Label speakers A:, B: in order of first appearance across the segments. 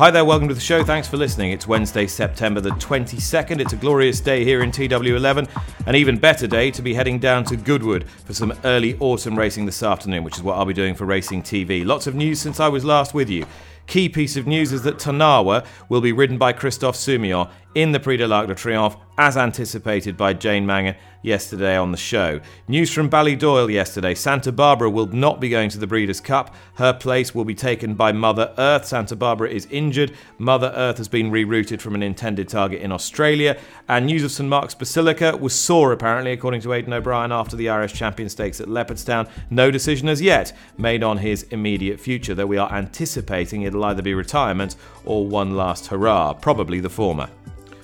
A: Hi there, welcome to the show. Thanks for listening. It's Wednesday, September the 22nd. It's a glorious day here in TW11. An even better day to be heading down to Goodwood for some early autumn racing this afternoon, which is what I'll be doing for Racing TV. Lots of news since I was last with you. Key piece of news is that Tarnawa will be ridden by Christophe Soumillon in the Prix de l'Arc de Triomphe, as anticipated by Jane Mangan yesterday on the show. News from Ballydoyle yesterday Santa Barbara will not be going to the Breeders' Cup. Her place will be taken by Mother Earth. Santa Barbara is injured. Mother Earth has been rerouted from an intended target in Australia. And news of St Mark's Basilica was sore, apparently, according to Aidan O'Brien, after the Irish Champion Stakes at Leopardstown. No decision as yet made on his immediate future, though we are anticipating it'll either be retirement or one last hurrah, probably the former.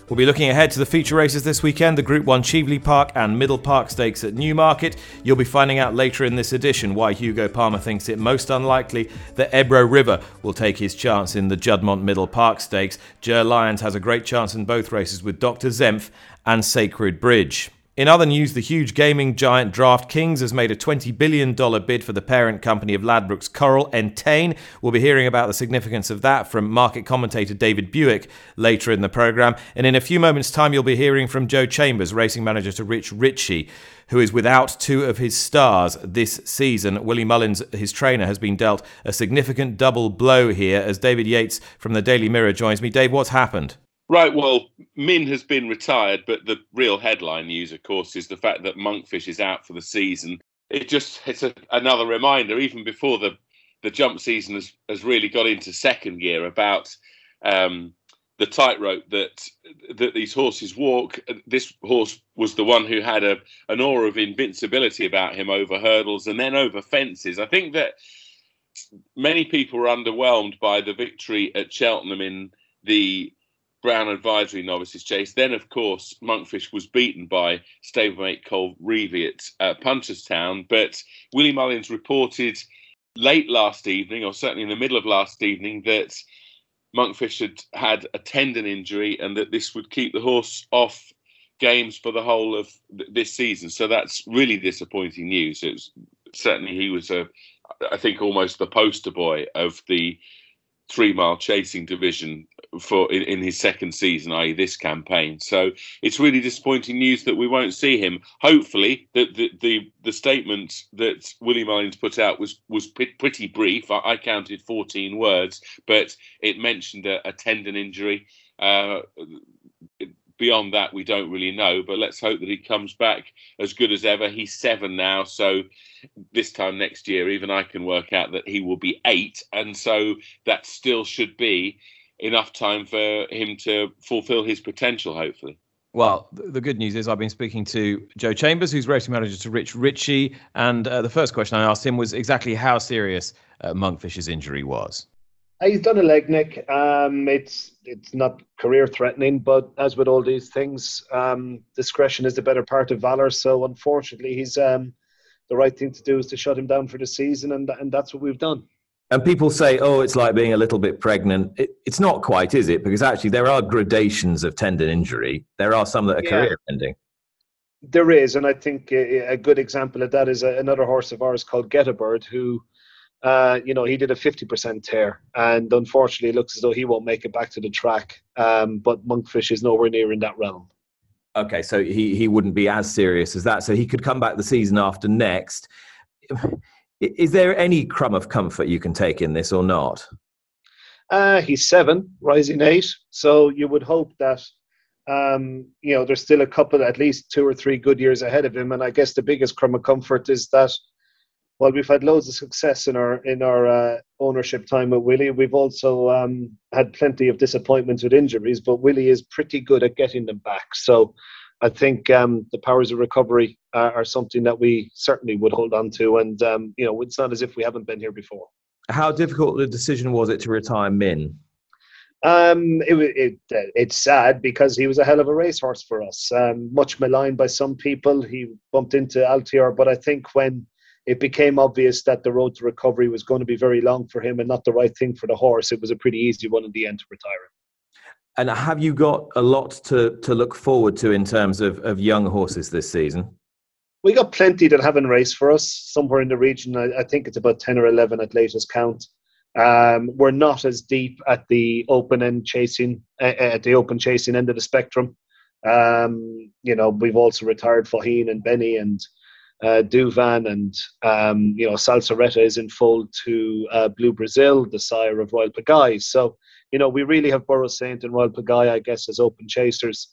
A: We'll be looking ahead to the feature races this weekend the Group 1 Cheveley Park and Middle Park Stakes at Newmarket. You'll be finding out later in this edition why Hugo Palmer thinks it most unlikely that Ebro River will take his chance in the Juddmonte Middle Park Stakes. Ger Lyons has a great chance in both races with Dr. Zempf and Sacred Bridge. In other news, the huge gaming giant DraftKings has made a $20 billion bid for the parent company of Ladbrokes Coral, Entain. We'll be hearing about the significance of that from market commentator David Buick later in the programme. And in a few moments' time, you'll be hearing from Joe Chambers, racing manager to Rich Ricci, who is without two of his stars this season. Willie Mullins, his trainer, has been dealt a significant double blow here as David Yates from the Daily Mirror joins me. Dave, what's happened?
B: Right, well, Min has been retired, but the real headline news, of course, is the fact that Monkfish is out for the season. It just it's a, another reminder, even before the the jump season has, has really got into second gear, about um, the tightrope that that these horses walk. This horse was the one who had a an aura of invincibility about him over hurdles and then over fences. I think that many people were underwhelmed by the victory at Cheltenham in the Brown Advisory Novices Chase. Then, of course, Monkfish was beaten by stablemate Colreevy at uh, Punchestown. But Willie Mullins reported late last evening, or certainly in the middle of last evening, that Monkfish had had a tendon injury and that this would keep the horse off games for the whole of th- this season. So that's really disappointing news. It was, certainly he was a, I think, almost the poster boy of the three mile chasing division for in, in, his second season, i.e., this campaign. So it's really disappointing news that we won't see him. Hopefully, the the the, the statement that Willie Mullins put out was was pretty brief. I, I counted 14 words, but it mentioned a, a tendon injury. Uh, beyond that, we don't really know. But let's hope that he comes back as good as ever. He's seven now, so this time next year, even I can work out that he will be eight, and so that still should be enough time for him to fulfill his potential, hopefully.
A: Well, the good news is I've been speaking to Joe Chambers, who's racing manager to Rich Ricci, and uh, the first question I asked him was exactly how serious uh, Monkfish's injury was.
C: He's done a leg nick. Um, it's it's not career threatening, but as with all these things, um, discretion is the better part of valor. So unfortunately, he's um, the right thing to do is to shut him down for the season, and and that's what we've done.
D: And people say, oh, it's like being a little bit pregnant. It, it's not quite, is it? Because actually, there are gradations of tendon injury. There are some that are yeah. career ending.
C: There is, and I think a, a good example of that is a, another horse of ours called Getabird, who, uh, you know, he did a 50% tear, and unfortunately, it looks as though he won't make it back to the track. Um, but Monkfish is nowhere near in that realm.
D: Okay, so he, he wouldn't be as serious as that. So he could come back the season after next. Is there any crumb of comfort you can take in this or not?
C: Uh, he's seven, rising eight. So you would hope that, um, you know, there's still a couple, at least two or three good years ahead of him. And I guess the biggest crumb of comfort is that, well, we've had loads of success in our in our uh, ownership time with Willie. We've also um, had plenty of disappointments with injuries, but Willie is pretty good at getting them back. So I think um, the powers of recovery are, are, something that we certainly would hold on to. And, um, you know, it's not as if we haven't been here before.
D: How difficult a decision was it to retire Min?
C: Um, it, it, uh, it's sad because he was a hell of a racehorse for us. Um, much maligned by some people. He bumped into Altior, but I think when it became obvious that the road to recovery was going to be very long for him and not the right thing for the horse, it was a pretty easy one in the end to retire him.
D: And have you got a lot to, to look forward to in terms of, of young horses this season?
C: We got plenty that haven't raced for us somewhere in the region. I, I think it's about 10 or 11 at latest count. Um, we're not as deep at the open end chasing, uh, at the open chasing end of the spectrum. Um, you know, we've also retired Faugheen and Benny and uh, Douvan and um, you know Salsaretta is in full to uh, Blue Bresil, the sire of Royal Pagaille. So you know we really have Burrows Saint and Royal Pagaille, I guess, as open chasers.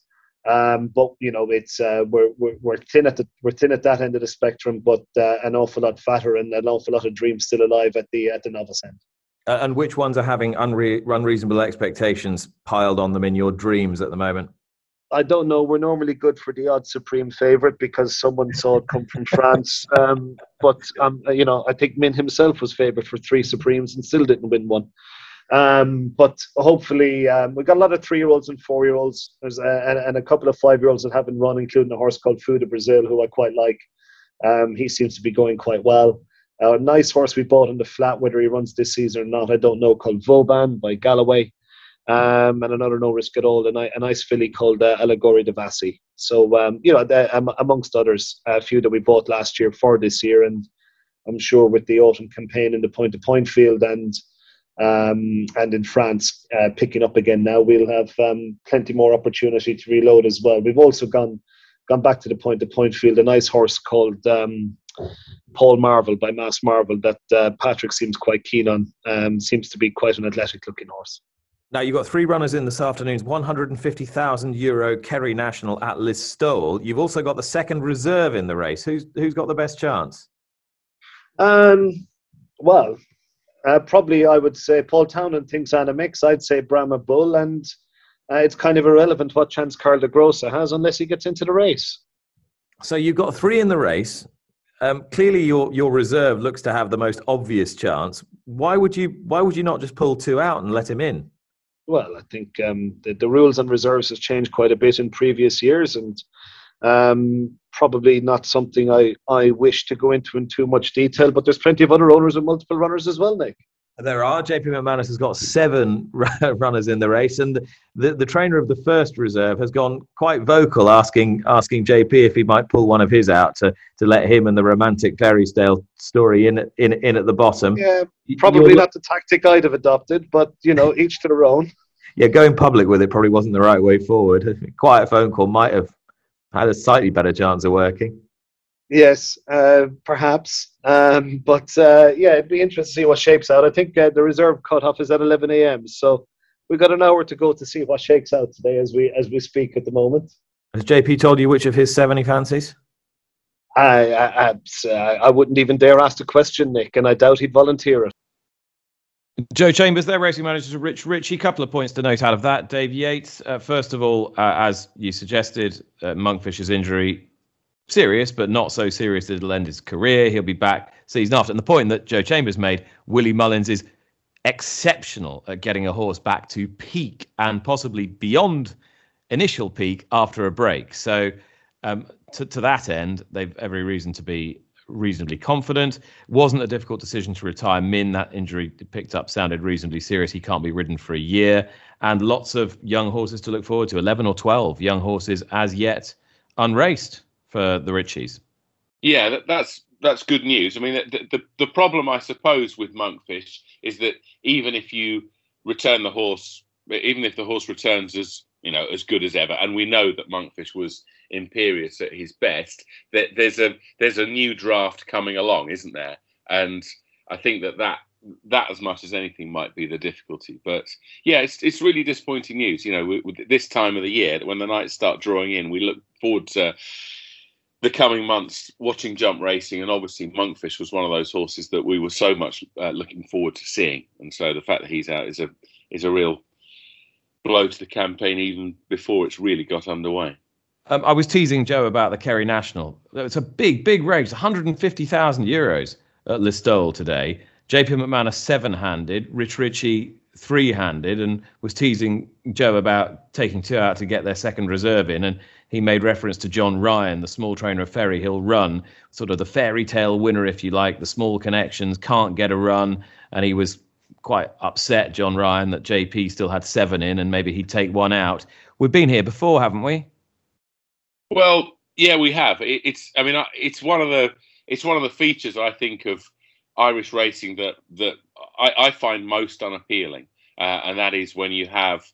C: Um, but you know it's uh, we're, we're we're thin at the we're thin at that end of the spectrum, but uh, an awful lot fatter and an awful lot of dreams still alive at the at the novice end.
D: and which ones are having unre- unreasonable expectations piled on them in your dreams at the moment?
C: I don't know. We're normally good for the odd supreme favorite because someone saw it come from France. Um, but um, you know, I think Min himself was favorite for three supremes and still didn't win one. Um, but hopefully, um, we've got a lot of three-year-olds and four-year-olds. There's a, and, and, a couple of five-year-olds that haven't run, including a horse called Food of Brazil, who I quite like. Um, he seems to be going quite well. Uh, a nice horse we bought in the flat, whether he runs this season or not, I don't know, called Vauban by Galiway um, and another no risk at all, a, a nice filly called uh, de Vassy. So, um, you know, the, um, amongst others, a few that we bought last year for this year, and I'm sure with the autumn campaign in the point to point field and um, and in France uh, picking up again now, we'll have um, plenty more opportunity to reload as well. We've also gone gone back to the point to point field, a nice horse called um, Paul Marvel by Mass Marvel that uh, Patrick seems quite keen on. Um, seems to be quite an athletic looking horse.
D: Now you've got three runners in this afternoon's 150,000 euro Kerry National at Listowel. You've also got the second reserve in the race. Who's who's got the best chance?
C: Um, well, uh, probably I would say Paul Townend thinks Annamix. I'd say Brahma Bull, and uh, it's kind of irrelevant what chance Carl de Grossa has unless he gets into the race.
D: So you've got three in the race. Um, clearly, your your reserve looks to have the most obvious chance. Why would you Why would you not just pull two out and let him in?
C: Well, I think um, the, the, rules on reserves has changed quite a bit in previous years, and um, probably not something I, I wish to go into in too much detail. But there's plenty of other owners with multiple runners as well, Nick.
D: There are. JP McManus has got seven runners in the race, and the, the trainer of the first reserve has gone quite vocal, asking asking JP if he might pull one of his out to, to let him and the romantic Clydesdale story in in in at the bottom.
C: Yeah, probably You're, not the tactic I'd have adopted, but you know, each to their own.
D: Yeah, going public with it probably wasn't the right way forward. A Quiet phone call might have had a slightly better chance of working.
C: Yes, uh, perhaps. Um, but uh, yeah, it'd be interesting to see what shapes out. I think uh, the reserve cutoff is at 11 a.m. So we've got an hour to go to see what shakes out today as we as we speak at the moment.
D: Has JP told you which of his seven he fancies?
C: I, I, I, I wouldn't even dare ask the question, Nick, and I doubt he'd volunteer it.
A: Joe Chambers, their racing manager, Rich Ricci. Couple of points to note out of that. Dave Yates, uh, first of all, uh, as you suggested, uh, Monkfish's injury serious, but not so serious that it'll end his career. He'll be back season after. And the point that Joe Chambers made, Willie Mullins is exceptional at getting a horse back to peak and possibly beyond initial peak after a break. So, um, to, to that end, they've every reason to be reasonably confident. Wasn't a difficult decision to retire Min. That injury picked up sounded reasonably serious. He can't be ridden for a year. And lots of young horses to look forward to 11 or 12 young horses as yet unraced for the Riccis.
B: Yeah, that, that's that's good news. I mean, the, the, the problem I suppose with Monkfish is that even if you return the horse, even if the horse returns as you know as good as ever, and we know that Monkfish was imperious at his best, that there's a there's a new draft coming along, isn't there? And I think that that that as much as anything might be the difficulty. But yeah, it's it's really disappointing news. You know, with, with this time of the year, when the nights start drawing in, we look forward to the coming months watching jump racing and obviously monkfish was one of those horses that we were so much uh, looking forward to seeing. And so the fact that he's out is a is a real blow to the campaign even before it's really got underway.
A: Um, i was teasing joe about the kerry national. It's a big big race 150000 euros at listowel today. JP McManus seven handed, Rich Ricci three handed, and was teasing Joe about taking two out to get their second reserve in. And he made reference to John Ryan, the small trainer of Ferryhill Run, sort of the fairy tale winner, if you like, the small connections, can't get a run. And he was quite upset, John Ryan, that JP still had seven in and maybe he'd take one out. We've been here before, haven't we?
B: Well, yeah, we have. it's, I mean, it's one of the, it's one of the features I think of Irish racing that that I, I find most unappealing, uh, and that is when you have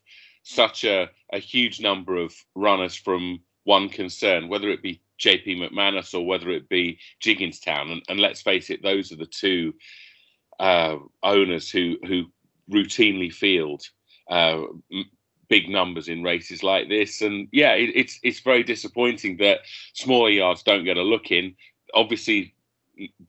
B: such a, a huge number of runners from one concern, whether it be JP McManus or whether it be Gigginstown. And, and let's face it, those are the two uh, owners who who routinely field uh, big numbers in races like this. And yeah, it, it's it's very disappointing that smaller yards don't get a look in. Obviously,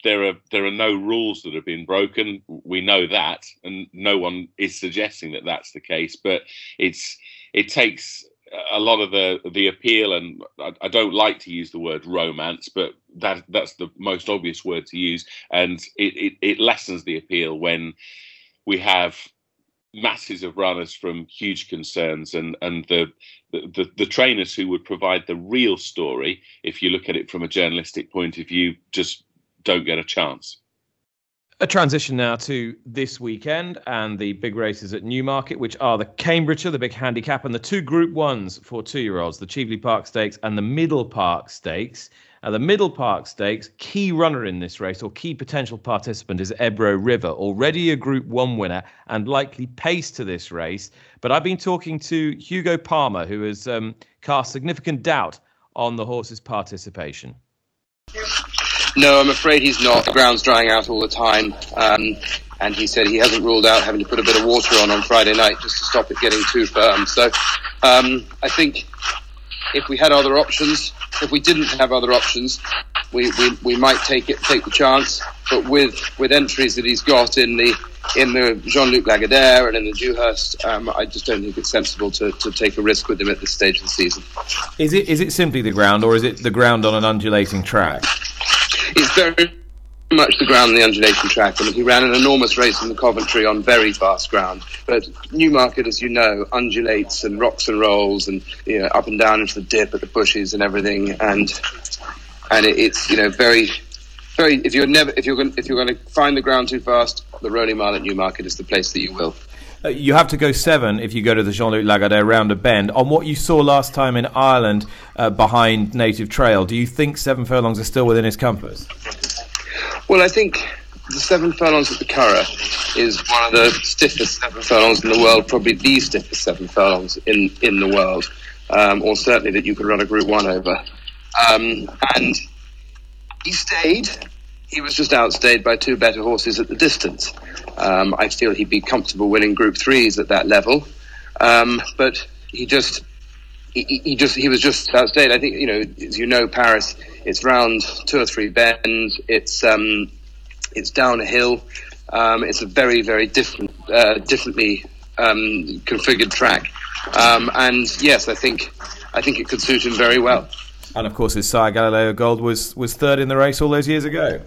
B: there are there are no rules that have been broken. We know that, and no one is suggesting that that's the case. But it's it takes a lot of the the appeal, and I, I, don't like to use the word romance, but that that's the most obvious word to use, and it, it, it lessens the appeal when we have masses of runners from huge concerns and and the, the the trainers who would provide the real story if you look at it from a journalistic point of view just don't get a chance.
A: A transition now to this weekend and the big races at Newmarket, which are the Cambridgeshire, the big handicap, and the two Group Ones for two-year-olds, the Cheveley Park Stakes and the Middle Park Stakes. Now, the Middle Park Stakes, key runner in this race or key potential participant is Ebro River, already a Group One winner and likely pace to this race. But I've been talking to Hugo Palmer, who has um, cast significant doubt on the horse's participation.
E: No, I'm afraid he's not. The ground's drying out all the time. Um, and he said he hasn't ruled out having to put a bit of water on on Friday night just to stop it getting too firm. So um, I think if we had other options, if we didn't have other options, we, we, we might take it, take the chance. But with with entries that he's got in the in the Jean-Luc Lagardère and in the Dewhurst, um, I just don't think it's sensible to, to take a risk with him at this stage of the season.
A: Is it is it simply the ground, or is it the ground on an undulating track?
E: It's very much the ground on the undulating track. and he ran an enormous race in the Coventry on very fast ground. But Newmarket, as you know, undulates and rocks and rolls and you know up and down into the dip at the bushes and everything. And and it, it's you know very very if you're never if you're going if you're going to find the ground too fast, the rolling Mile at Newmarket is the place that you will.
A: Uh, you have to go seven if you go to the Jean Luc Lagardère round a bend. On what you saw last time in Ireland uh, behind Native Trail, do you think seven furlongs are still within his compass?
E: Well, I think the seven furlongs at the Curragh is one of the stiffest seven furlongs in the world, probably the stiffest seven furlongs in, in the world, um, or certainly that you could run a Group 1 over. Um, and he stayed. He was just outstayed by two better horses at the distance. Um, I feel he'd be comfortable winning Group Threes at that level, um, but he just he, he, just he was just outstayed. I think you know, as you know, Paris. It's round two or three bends. It's um, it's down a hill. Um, it's a very very different uh, differently um, configured track. Um, and yes, I think I think it could suit him very well.
A: And of course, his sire Galileo Gold was was third in the race all those years ago.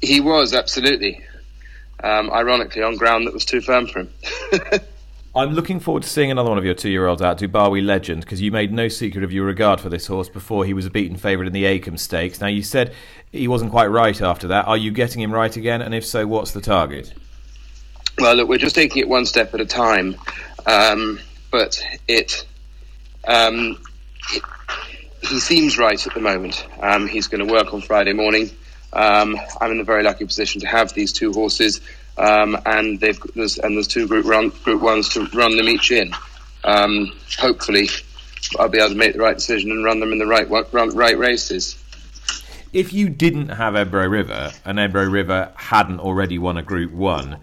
E: He was absolutely um, ironically on ground that was too firm for him.
A: I'm looking forward to seeing another one of your two-year-olds out, Dubawi Legend, because you made no secret of your regard for this horse before he was a beaten favourite in the Acomb Stakes. Now you said he wasn't quite right after that. Are you getting him right again? And if so, what's the target?
E: Well, look, we're just taking it one step at a time, um, but it, um, it, he seems right at the moment. Um, he's going to work on Friday morning. Um, I'm in a very lucky position to have these two horses, um, and they've there's, and there's two group run, group ones to run them each in. Um, hopefully, I'll be able to make the right decision and run them in the right right races.
A: If you didn't have Ebro River and Ebro River hadn't already won a Group One,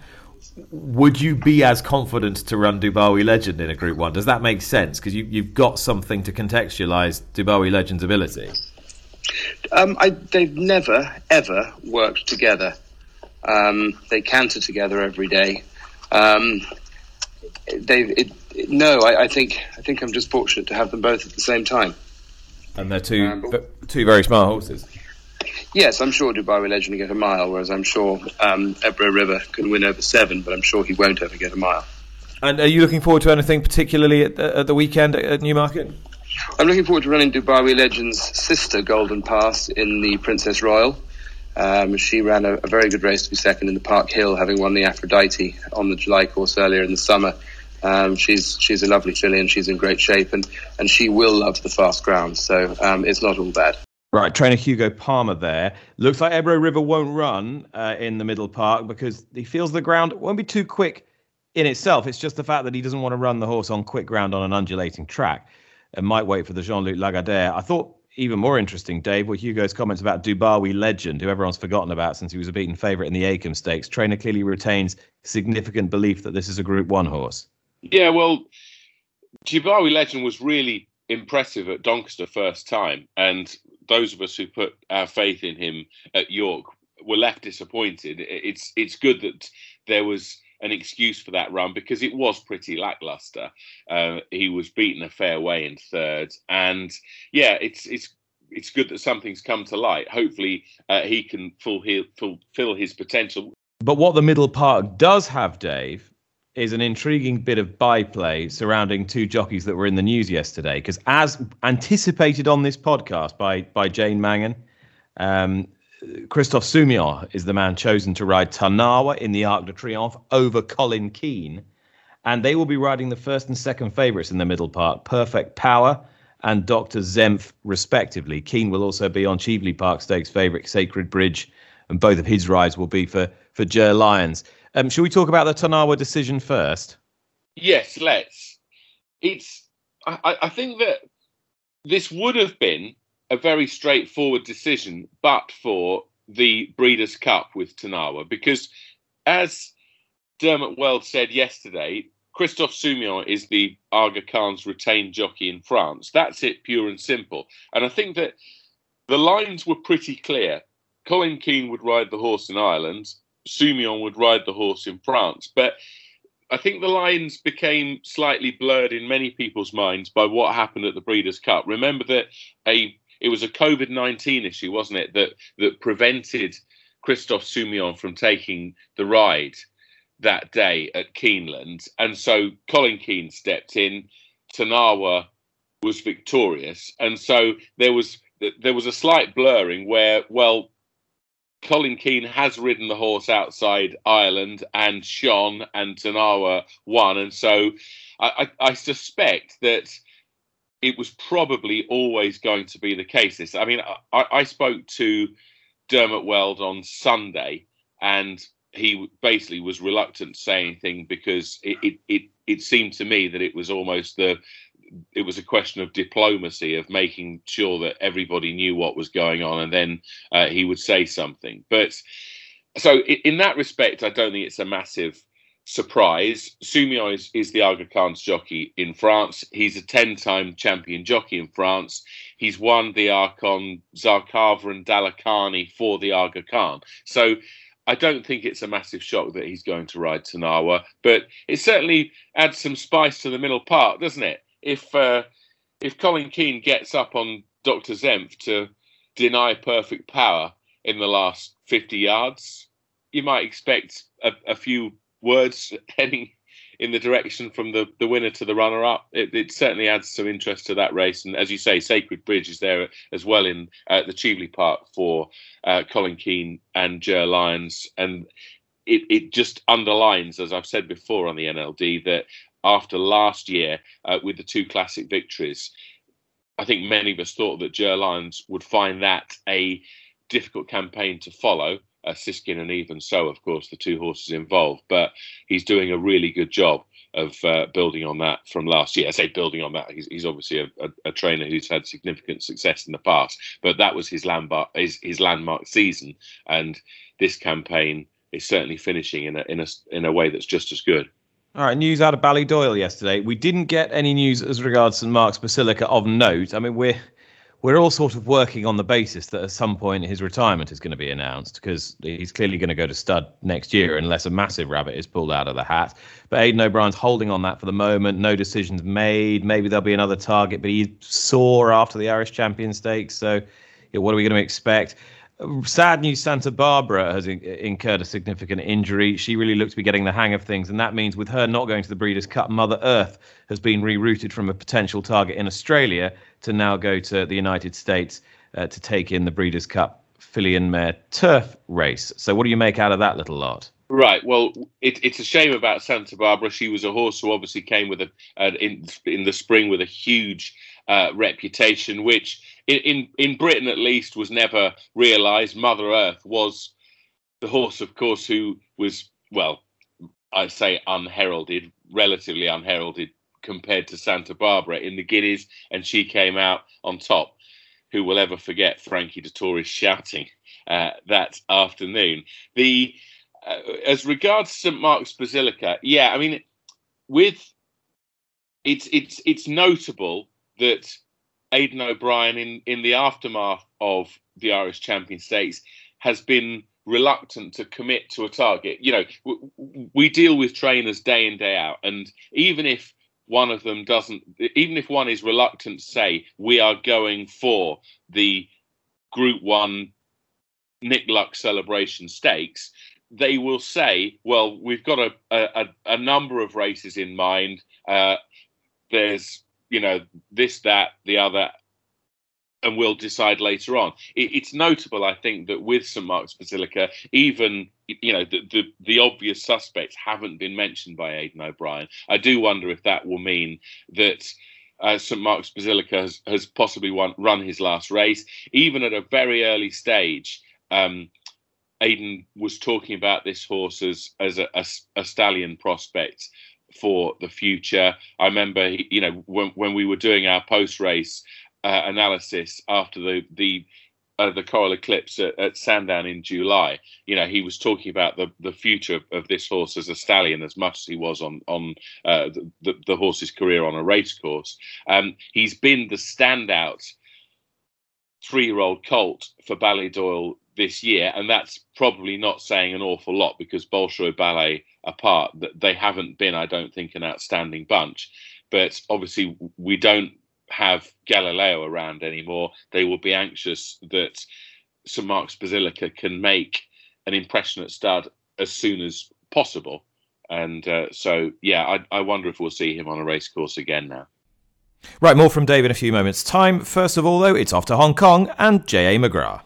A: would you be as confident to run Dubawi Legend in a Group One? Does that make sense? Because you, you've got something to contextualise Dubawi Legend's ability.
E: Um, I, they've never ever worked together. Um, they canter together every day. Um, they it, it, no, I, I, think I think I'm just fortunate to have them both at the same time.
A: And they're two um, two very smart horses.
E: Yes, I'm sure Dubai Legend will get a mile, whereas I'm sure um, Ebro River can win over seven, but I'm sure he won't ever get a mile.
A: And are you looking forward to anything particularly at the, at the weekend at Newmarket?
E: I'm looking forward to running Dubai Legend's sister Golden Pass in the Princess Royal. Um, she ran a, a, very good race to be second in the Park Hill, having won the Aphrodite on the July course earlier in the summer. Um, she's she's a lovely and she's in great shape and, and she will love the fast ground, so um, it's not all bad.
A: Right, trainer Hugo Palmer there. Looks like Ebro River won't run uh, in the middle park because he feels the ground won't be too quick in itself. It's just the fact that he doesn't want to run the horse on quick ground on an undulating track and might wait for the Jean Luc Lagardère. I thought even more interesting, Dave, were Hugo's comments about Dubawi Legend, who everyone's forgotten about since he was a beaten favourite in the Acomb Stakes. Trainer clearly retains significant belief that this is a Group One horse.
B: Yeah, well, Dubawi Legend was really impressive at Doncaster first time, and those of us who put our faith in him at York were left disappointed. It's it's good that there was an excuse for that run because it was pretty lackluster. Uh, he was beaten a fair way in third, and yeah, it's it's it's good that something's come to light. Hopefully, uh, he can fulfill fulfill his potential.
A: But what the middle park does have, Dave, is an intriguing bit of byplay surrounding two jockeys that were in the news yesterday. Because as anticipated on this podcast by by Jane Mangan, um, Christophe Soumillon is the man chosen to ride Tarnawa in the Arc de Triomphe over Colin Keane. And they will be riding the first and second favourites in the middle part, Perfect Power and Dr. Zempf, respectively. Keane will also be on Cheveley Park Stakes favourite Sacred Bridge, and both of his rides will be for, for Ger Lyons. Um, should we talk about the Tarnawa decision first?
B: Yes, let's. It's. I, I think that this would have been a very straightforward decision, but for the Breeders' Cup with Tarnawa, because as Dermot Weld said yesterday, Christophe Soumillon is the Aga Khan's retained jockey in France. That's it, pure and simple. And I think that the lines were pretty clear. Colin Keane would ride the horse in Ireland. Soumillon would ride the horse in France. But I think the lines became slightly blurred in many people's minds by what happened at the Breeders' Cup. Remember that a it was a COVID nineteen issue, wasn't it, that that prevented Christophe Soumillon from taking the ride that day at Keeneland, and so Colin Keane stepped in. Tarnawa was victorious, and so there was there was a slight blurring where, well, Colin Keane has ridden the horse outside Ireland and shone, and Tarnawa won. And so I, I, I, suspect that it was probably always going to be the case. This, I mean, I, I spoke to Dermot Weld on Sunday, and he basically was reluctant to say anything because it, it, it, it seemed to me that it was almost the it was a question of diplomacy of making sure that everybody knew what was going on and then uh, he would say something but so in that respect i don't think it's a massive surprise Soumillon is, is the Aga Khan's jockey in france he's a 10-time champion jockey in france he's won the Arc on zarkava and Dalakhani for the Aga Khan so I don't think it's a massive shock that he's going to ride Tarnawa, but it certainly adds some spice to the middle part, doesn't it? if uh, if Colin Keane gets up on Dr. Zempf to deny perfect power in the last 50 yards, you might expect a, a few words heading in the direction from the, the winner to the runner up. It, it, certainly adds some interest to that race. And as you say, Sacred Bridge is there as well in uh, the Cheveley Park for uh, Colin Keane and Ger Lyons. And it, it just underlines, as I've said before on the NLD, that after last year uh, with the two classic victories. I think many of us thought that Ger Lyons would find that a difficult campaign to follow. Uh, Siskin and even so, of course, the two horses involved. But he's doing a really good job of uh, building on that from last year. I say building on that. He's, he's obviously a, a, a, trainer who's had significant success in the past, but that was his landmark his, his landmark season, and this campaign is certainly finishing in a in a in a way that's just as good.
A: All right, news out of Ballydoyle yesterday. We didn't get any news as regards St Mark's Basilica of note. I mean, we're we're all sort of working on the basis that at some point his retirement is going to be announced because he's clearly going to go to stud next year unless a massive rabbit is pulled out of the hat. But Aidan O'Brien's holding on that for the moment. No decisions made. Maybe there'll be another target, but he's sore after the Irish Champion Stakes. So, yeah, what are we going to expect? Sad news Santa Barbara has in- incurred a significant injury. She really looked to be getting the hang of things, and that means with her not going to the Breeders' Cup, Mother Earth has been rerouted from a potential target in Australia to now go to the United States uh, to take in the Breeders' Cup filly and mare turf race. So, what do you make out of that little lot?
B: Right. Well, it, it's a shame about Santa Barbara. She was a horse who obviously came with a uh, in in the spring with a huge uh, reputation, which in, in Britain at least was never realised. Mother Earth was the horse, of course, who was well, I say unheralded, relatively unheralded compared to Santa Barbara in the Guineas, and she came out on top. Who will ever forget Frankie Dettori shouting uh, that afternoon? The uh, as regards St Mark's Basilica, yeah, I mean, with it's it's it's notable that Aidan O'Brien, in, in the aftermath of the Irish Champion Stakes, has been reluctant to commit to a target. You know, we deal with trainers day in, day out. And even if one of them doesn't, even if one is reluctant to say, we are going for the Group One Nick Luck celebration stakes, they will say, well, we've got a, a, a number of races in mind. Uh, there's you know, this, that, the other, and we'll decide later on. It, it's notable, I think, that with St Mark's Basilica, even you know the, the, the obvious suspects haven't been mentioned by Aidan O'Brien. I do wonder if that will mean that. Uh, St Mark's Basilica has, has possibly won, run his last race. Even at a very early stage, um, Aidan was talking about this horse as, as a, a, a stallion prospect for the future. I remember, you know, when, when we were doing our post race uh, analysis after the the uh, the coral eclipse at, at, Sandown in July, you know, he was talking about the, the future of this horse as a stallion as much as he was on on uh, the, the, horse's career on a racecourse. Um, he's been the standout three year old colt for Ballydoyle this year, and that's probably not saying an awful lot because Bolshoi Ballet apart, that they haven't been, I don't think, an outstanding bunch. But obviously, we don't have Galileo around anymore. They will be anxious that St Mark's Basilica can make an impression at stud as soon as possible. And uh, so, yeah, I, I wonder if we'll see him on a racecourse again now.
A: Right, more from Dave in a few moments' time. First of all, though, it's off to Hong Kong and J.A. McGrath.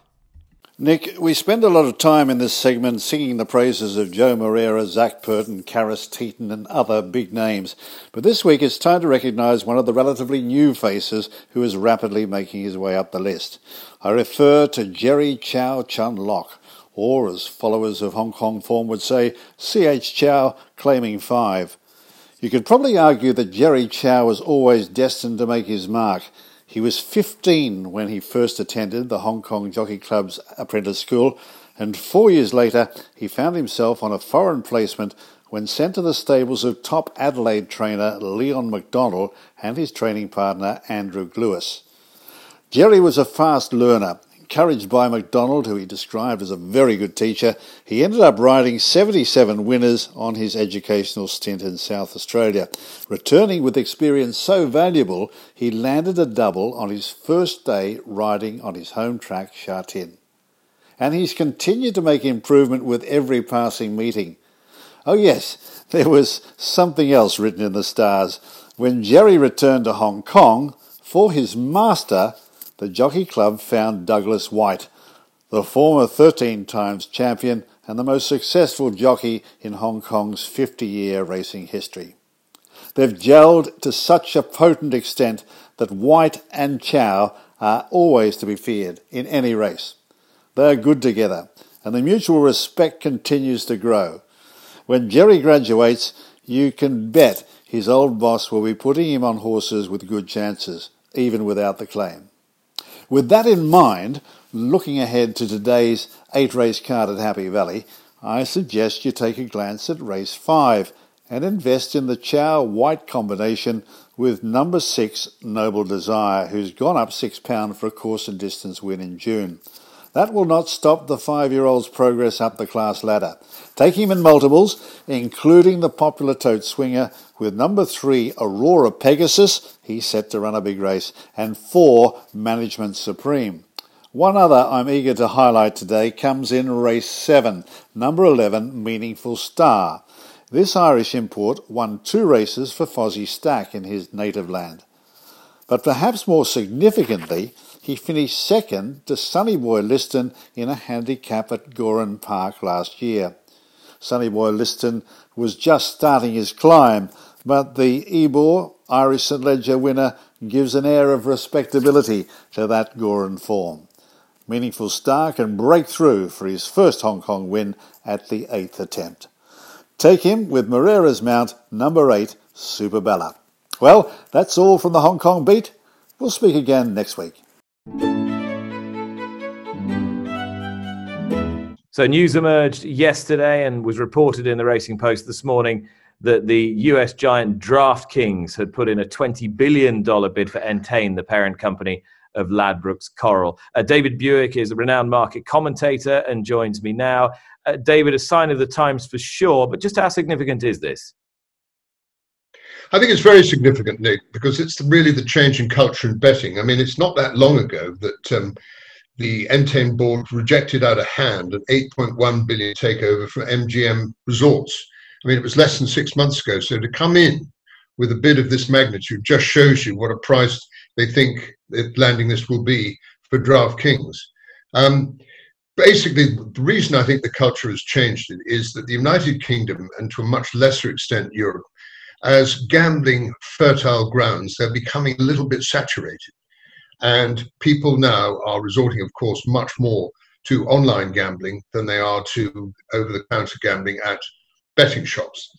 F: Nick, we spend a lot of time in this segment singing the praises of Joao Moreira, Zac Purton, Karis Teetan, and other big names. But this week it's time to recognise one of the relatively new faces who is rapidly making his way up the list. I refer to Jerry Chau Chun Lok, or as followers of Hong Kong form would say, C.H. Chau claiming five. You could probably argue that Jerry Chau was always destined to make his mark. He was 15 when he first attended the Hong Kong Jockey Club's apprentice school, and four years later he found himself on a foreign placement when sent to the stables of top Adelaide trainer Leon McDonald and his training partner Andrew Lewis. Jerry was a fast learner Encouraged by McDonald, who he described as a very good teacher, he ended up riding 77 winners on his educational stint in South Australia. Returning with experience so valuable, he landed a double on his first day riding on his home track, Sha Tin. And he's continued to make improvement with every passing meeting. Oh, yes, there was something else written in the stars. When Jerry returned to Hong Kong for his master, the Jockey Club found Douglas Whyte, the former 13 times champion and the most successful jockey in Hong Kong's 50 year racing history. They've gelled to such a potent extent that Whyte and Chau are always to be feared in any race. They are good together, and the mutual respect continues to grow. When Jerry graduates, you can bet his old boss will be putting him on horses with good chances, even without the claim. With that in mind, looking ahead to today's eight race card at Happy Valley, I suggest you take a glance at race five and invest in the Chau Whyte combination with number six Noble Desire, who's gone up six pound for a course and distance win in June. That will not stop the five year old's progress up the class ladder. Take him in multiples, including the popular tote swinger, with number three Aurora Pegasus, he's set to run a big race, and four Management Supreme. One other I'm eager to highlight today comes in race 7, number 11, Meaningful Star. This Irish import won two races for Fozzy Stack in his native land. But perhaps more significantly, he finished second to Sonny Boy Liston in a handicap at Gowran Park last year. Sonny Boy Liston was just starting his climb, but the Ebor Irish St Leger winner gives an air of respectability to that Gowran form. Meaningful Star can break through for his first Hong Kong win at the eighth attempt. Take him with Moreira's mount, number eight, Super Bella. Well, that's all from the Hong Kong beat. We'll speak again next week.
D: So, news emerged yesterday and was reported in the Racing Post this morning that the US giant DraftKings had put in a $20 billion bid for Entain, the parent company of Ladbrokes Coral. Uh, David Buick is a renowned market commentator and joins me now. Uh, David, a sign of the times for sure, but just how significant is this?
G: I think it's very significant, Nick, because it's really the change in culture in betting. I mean, it's not that long ago that um, the Entain board rejected out of hand an 8.1 billion takeover from MGM Resorts. I mean, it was less than six months ago. So to come in with a bid of this magnitude just shows you what a price they think that landing this will be for DraftKings. Um, basically, the reason I think the culture has changed is that the United Kingdom, and to a much lesser extent Europe, as gambling fertile grounds, they're becoming a little bit saturated. And people now are resorting, of course, much more to online gambling than they are to over the counter gambling at betting shops.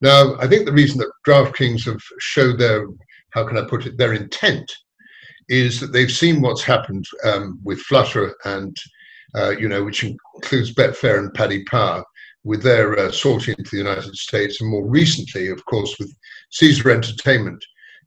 G: Now, I think the reason that DraftKings have showed their how can I put it, their intent is that they've seen what's happened um, with Flutter and, uh, you know, which includes Betfair and Paddy Power with their uh, sortie into the United States, and more recently, of course, with Caesar Entertainment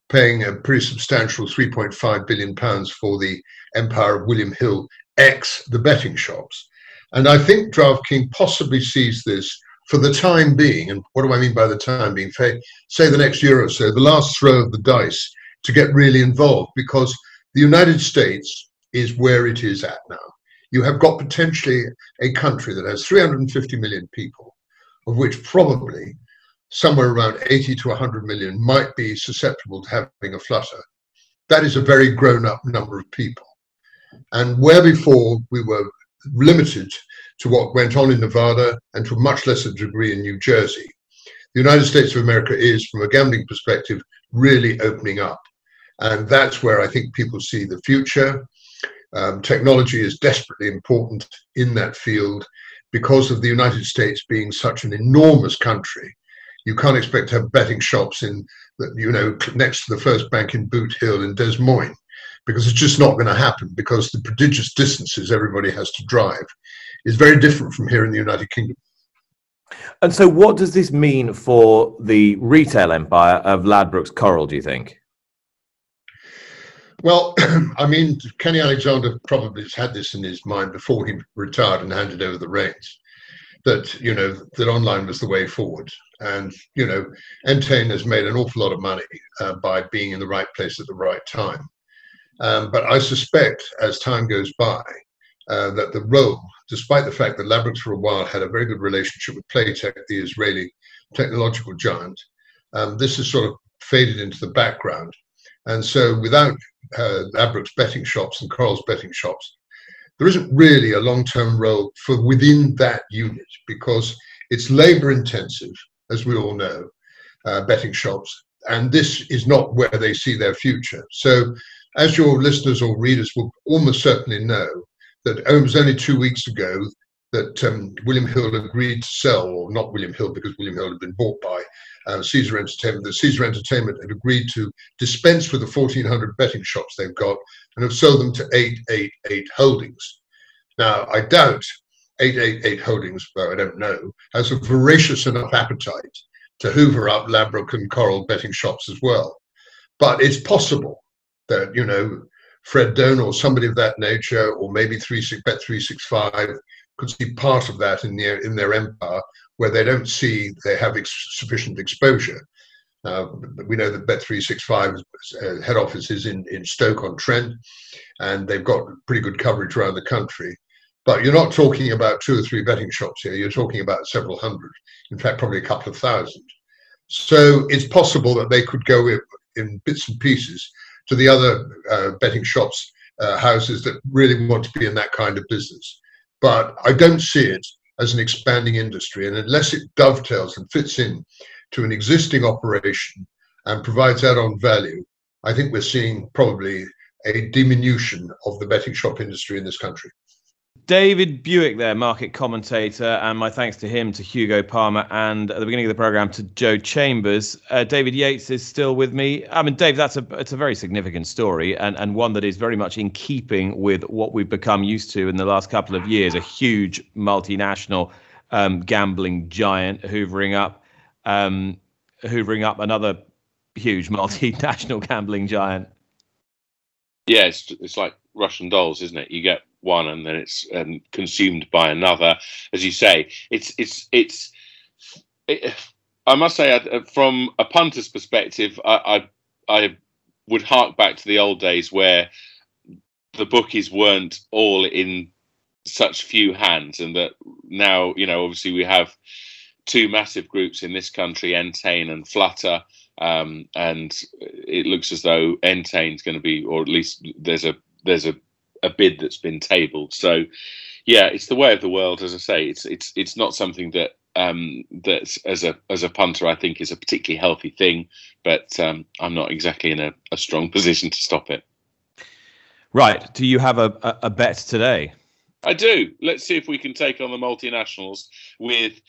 G: paying a pretty substantial 3.5 billion pounds for the empire of William Hill ex the betting shops. And I think DraftKings possibly sees this for the time being, and what do I mean by the time being? Say the next year or so, the last throw of the dice to get really involved because the United States is where it is at now. You have got potentially a country that has 350 million people, of which probably somewhere around 80 to 100 million might be susceptible to having a flutter. That is a very grown up number of people. And where before we were limited to what went on in Nevada and to a much lesser degree in New Jersey. The United States of America is, from a gambling perspective, really opening up. And that's where I think people see the future. Um, technology is desperately important in that field because of the United States being such an enormous country. You can't expect to have betting shops in, you know, next to the first bank in Boot Hill in Des Moines because it's just not going to happen because the prodigious distances everybody has to drive is very different from here in the United Kingdom.
D: And so, what does this mean for the retail empire of Ladbrokes Coral, do you think?
G: Well, I mean, Kenny Alexander probably has had this in his mind before he retired and handed over the reins. That you know that online was the way forward, and you know, Entain has made an awful lot of money uh, by being in the right place at the right time. Um, but I suspect, as time goes by, uh, that the role despite the fact that Ladbrokes for a while had a very good relationship with Playtech, the Israeli technological giant, um, this has sort of faded into the background. And so without uh, Ladbrokes betting shops and Coral's betting shops, there isn't really a long-term role for within that unit because it's labor intensive, as we all know, uh, betting shops, and this is not where they see their future. So as your listeners or readers will almost certainly know, that it was only two weeks ago that um, William Hill agreed to sell, or not William Hill, because William Hill had been bought by uh, Caesar Entertainment. The Caesar Entertainment had agreed to dispense with the 1,400 betting shops they've got and have sold them to 888 Holdings. Now, I doubt 888 Holdings, though I don't know, has a voracious enough appetite to hoover up Ladbroke and Coral betting shops as well. But it's possible that, you know, Fred Done or somebody of that nature, or maybe three Bet three six five could see part of that in their in their empire where they don't see they have ex- sufficient exposure. Uh, we know that Bet365 uh, head office is in, in Stoke on Trent, and they've got pretty good coverage around the country. But you're not talking about two or three betting shops here. You're talking about several hundred. In fact, probably a couple of thousand. So it's possible that they could go in, in bits and pieces to the other uh, betting shops, uh, houses that really want to be in that kind of business. But I don't see it as an expanding industry. And unless it dovetails and fits in to an existing operation and provides add-on value, I think we're seeing probably a diminution of the betting shop industry in this country.
A: David Buick, there, market commentator, and my thanks to him, to Hugo Palmer, and at the beginning of the program to Joe Chambers. Uh, David Yates is still with me. I mean, Dave, that's a it's a very significant story, and and one that is very much in keeping with what we've become used to in the last couple of years. A huge multinational um, gambling giant hoovering up, um, hoovering up another huge multinational gambling giant.
B: Yeah, it's, it's like Russian dolls, isn't it? You get one and then it's um, consumed by another. As you say, it's it's it's. It, I must say, uh, from a punter's perspective, I, I, I would hark back to the old days where the bookies weren't all in such few hands, and that now you know obviously we have two massive groups in this country, Entain and Flutter. Um, and it looks as though Entain's going to be, or at least there's a there's a a bid that's been tabled. So, yeah, it's the way of the world. As I say, it's it's it's not something that um, that as a as a punter I think is a particularly healthy thing, but um, I'm not exactly in a, a, strong position to stop it.
A: Right. Do you have a, a, a bet today?
B: I do. Let's see if we can take on the multinationals with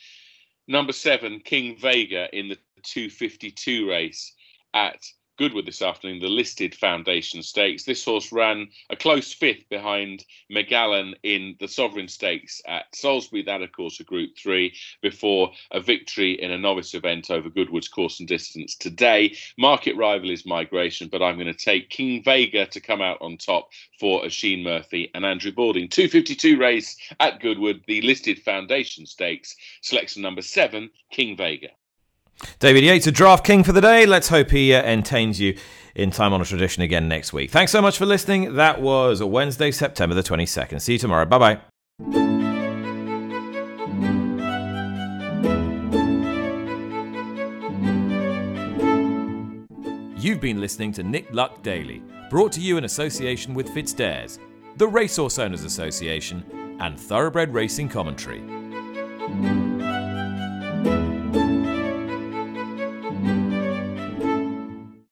B: number seven King Vega in the 252 race at Goodwood this afternoon, the listed foundation stakes. This horse ran a close fifth behind Megallan in the Sovereign Stakes at Salisbury. That, of course, a Group Three before a victory in a novice event over Goodwood's course and distance today. Market rival is Migration, but I'm going to take King Vega to come out on top for Oisin Murphy and Andrew Balding. 252 race at Goodwood, the listed foundation stakes. Selection number seven, King Vega.
A: David Yates, a draft king for the day. Let's hope he uh, entertains you in Time on a Tradition again next week. Thanks so much for listening. That was Wednesday, September the 22nd. See you tomorrow. Bye bye. You've been listening to Nick Luck Daily, brought to you in association with FitzDares, the Racehorse Owners Association, and Thoroughbred Racing Commentary.